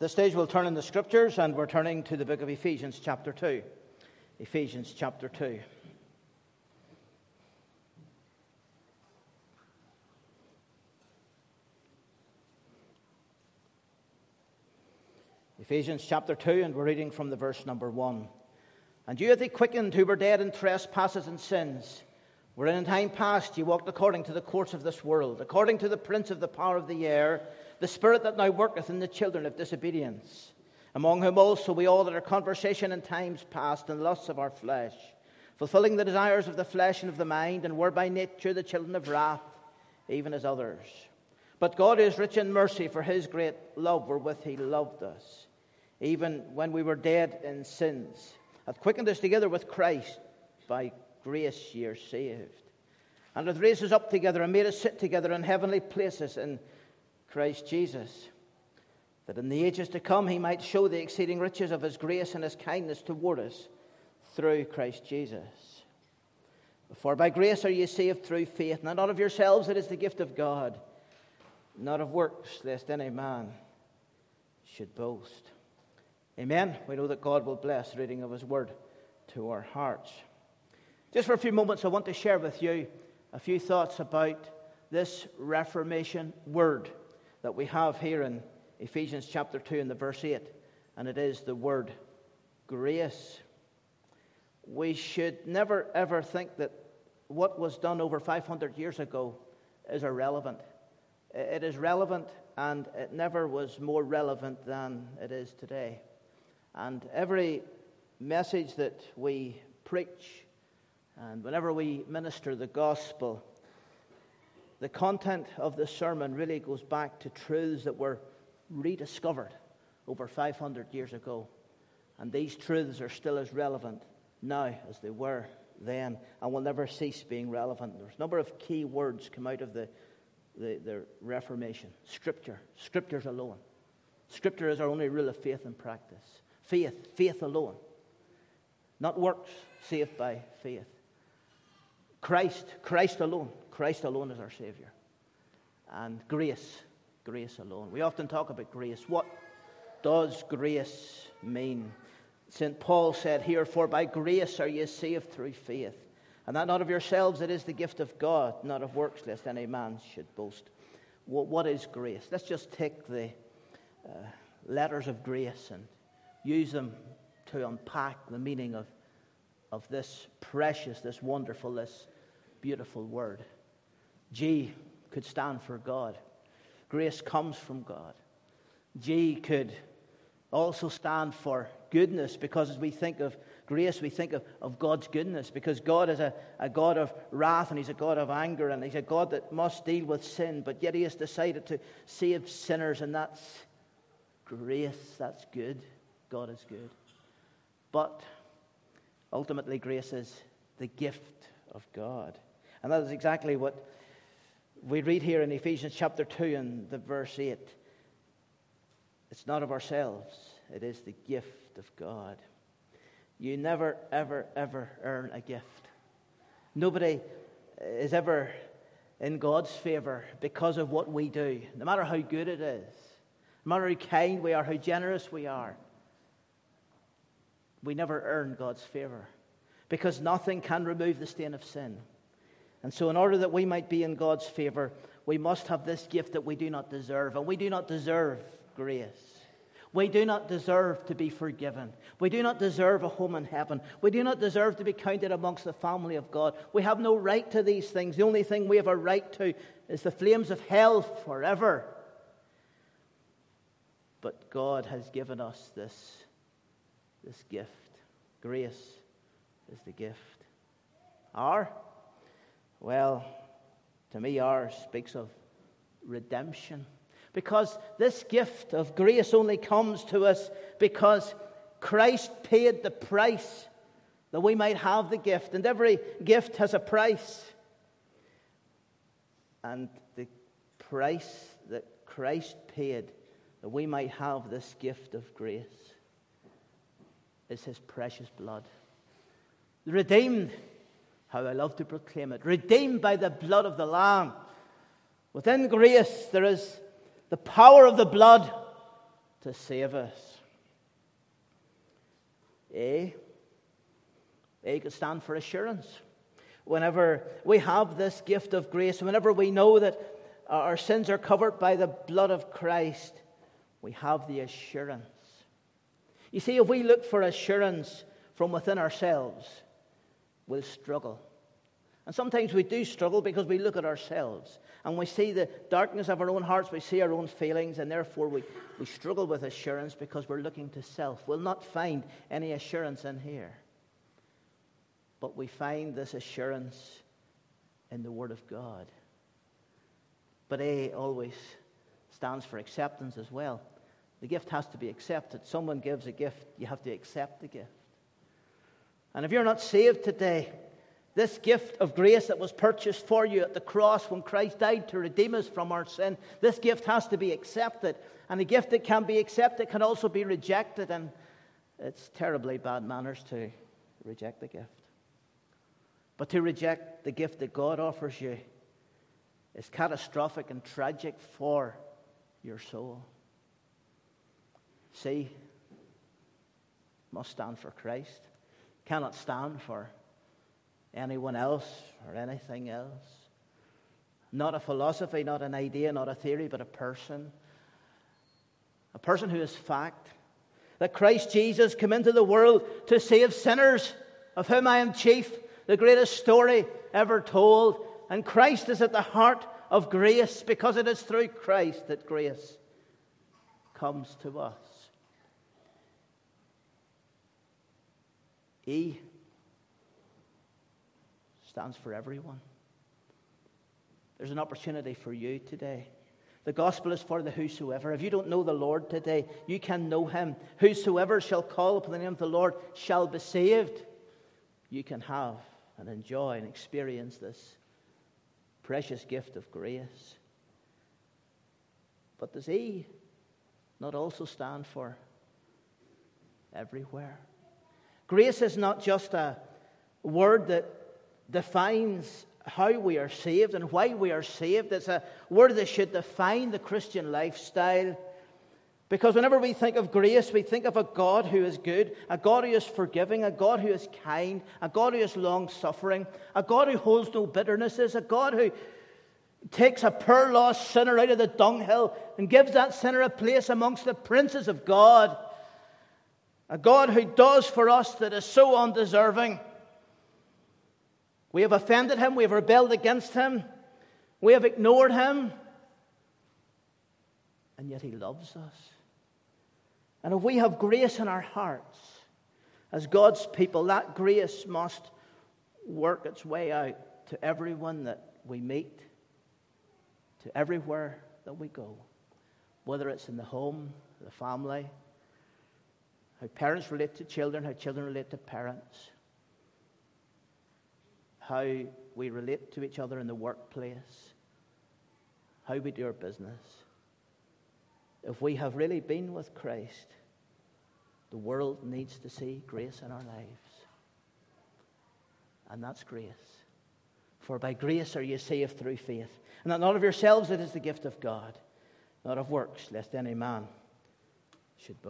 this stage, we'll turn in the scriptures and we're turning to the book of Ephesians, chapter 2. Ephesians, chapter 2. Ephesians chapter 2, and we're reading from the verse number 1. And you have they quickened who were dead in trespasses and sins, wherein in time past you walked according to the course of this world, according to the prince of the power of the air the spirit that now worketh in the children of disobedience, among whom also we all that are conversation in times past and lusts of our flesh, fulfilling the desires of the flesh and of the mind, and were by nature the children of wrath, even as others. But God is rich in mercy for his great love wherewith he loved us, even when we were dead in sins, hath quickened us together with Christ. By grace ye are saved. And hath raised us up together and made us sit together in heavenly places in Christ Jesus, that in the ages to come he might show the exceeding riches of his grace and his kindness toward us through Christ Jesus. For by grace are ye saved through faith, not of yourselves, it is the gift of God, not of works, lest any man should boast. Amen. We know that God will bless the reading of his word to our hearts. Just for a few moments, I want to share with you a few thoughts about this Reformation word that we have here in Ephesians chapter 2 and the verse 8, and it is the word grace. We should never ever think that what was done over 500 years ago is irrelevant. It is relevant, and it never was more relevant than it is today. And every message that we preach, and whenever we minister the gospel, the content of the sermon really goes back to truths that were rediscovered over 500 years ago. And these truths are still as relevant now as they were then and will never cease being relevant. There's a number of key words come out of the, the, the Reformation Scripture, Scriptures alone. Scripture is our only rule of faith and practice. Faith, faith alone. Not works, saved by faith. Christ, Christ alone. Christ alone is our Savior. And grace, grace alone. We often talk about grace. What does grace mean? St. Paul said here, For by grace are ye saved through faith. And that not of yourselves, it is the gift of God, not of works, lest any man should boast. what is grace? Let's just take the uh, letters of grace and use them to unpack the meaning of, of this precious, this wonderful, this beautiful word. G could stand for God. Grace comes from God. G could also stand for goodness because as we think of grace, we think of, of God's goodness because God is a, a God of wrath and He's a God of anger and He's a God that must deal with sin, but yet He has decided to save sinners, and that's grace. That's good. God is good. But ultimately, grace is the gift of God. And that is exactly what we read here in Ephesians chapter 2 and the verse 8 it's not of ourselves, it is the gift of God. You never, ever, ever earn a gift. Nobody is ever in God's favor because of what we do, no matter how good it is, no matter how kind we are, how generous we are. We never earn God's favor because nothing can remove the stain of sin. And so, in order that we might be in God's favor, we must have this gift that we do not deserve. And we do not deserve grace. We do not deserve to be forgiven. We do not deserve a home in heaven. We do not deserve to be counted amongst the family of God. We have no right to these things. The only thing we have a right to is the flames of hell forever. But God has given us this, this gift. Grace is the gift. Our well, to me, ours speaks of redemption. Because this gift of grace only comes to us because Christ paid the price that we might have the gift. And every gift has a price. And the price that Christ paid that we might have this gift of grace is his precious blood. Redeemed how I love to proclaim it. Redeemed by the blood of the Lamb. Within grace, there is the power of the blood to save us. Eh? Eh, A. A could stand for assurance. Whenever we have this gift of grace, whenever we know that our sins are covered by the blood of Christ, we have the assurance. You see, if we look for assurance from within ourselves, we'll struggle. And sometimes we do struggle because we look at ourselves and we see the darkness of our own hearts, we see our own feelings, and therefore we, we struggle with assurance because we're looking to self. We'll not find any assurance in here. But we find this assurance in the Word of God. But A always stands for acceptance as well. The gift has to be accepted. Someone gives a gift, you have to accept the gift. And if you're not saved today, this gift of grace that was purchased for you at the cross when Christ died to redeem us from our sin, this gift has to be accepted. And a gift that can be accepted can also be rejected. And it's terribly bad manners to reject the gift. But to reject the gift that God offers you is catastrophic and tragic for your soul. C, must stand for Christ, cannot stand for anyone else or anything else. Not a philosophy, not an idea, not a theory, but a person. A person who is fact. That Christ Jesus came into the world to save sinners, of whom I am chief, the greatest story ever told. And Christ is at the heart of grace because it is through Christ that grace comes to us. E stands for everyone. There's an opportunity for you today. The gospel is for the whosoever. If you don't know the Lord today, you can know him. Whosoever shall call upon the name of the Lord shall be saved. You can have and enjoy and experience this precious gift of grace. But does he not also stand for everywhere? Grace is not just a word that defines how we are saved and why we are saved. It's a word that should define the Christian lifestyle. Because whenever we think of grace, we think of a God who is good, a God who is forgiving, a God who is kind, a God who is long suffering, a God who holds no bitternesses, a God who takes a poor lost sinner out of the dunghill and gives that sinner a place amongst the princes of God. A God who does for us that is so undeserving. We have offended him, we have rebelled against him, we have ignored him, and yet he loves us. And if we have grace in our hearts as God's people, that grace must work its way out to everyone that we meet, to everywhere that we go, whether it's in the home, the family, how parents relate to children, how children relate to parents, how we relate to each other in the workplace, how we do our business. If we have really been with Christ, the world needs to see grace in our lives. And that's grace. For by grace are you saved through faith. And that not of yourselves, it is the gift of God, not of works, lest any man should boast.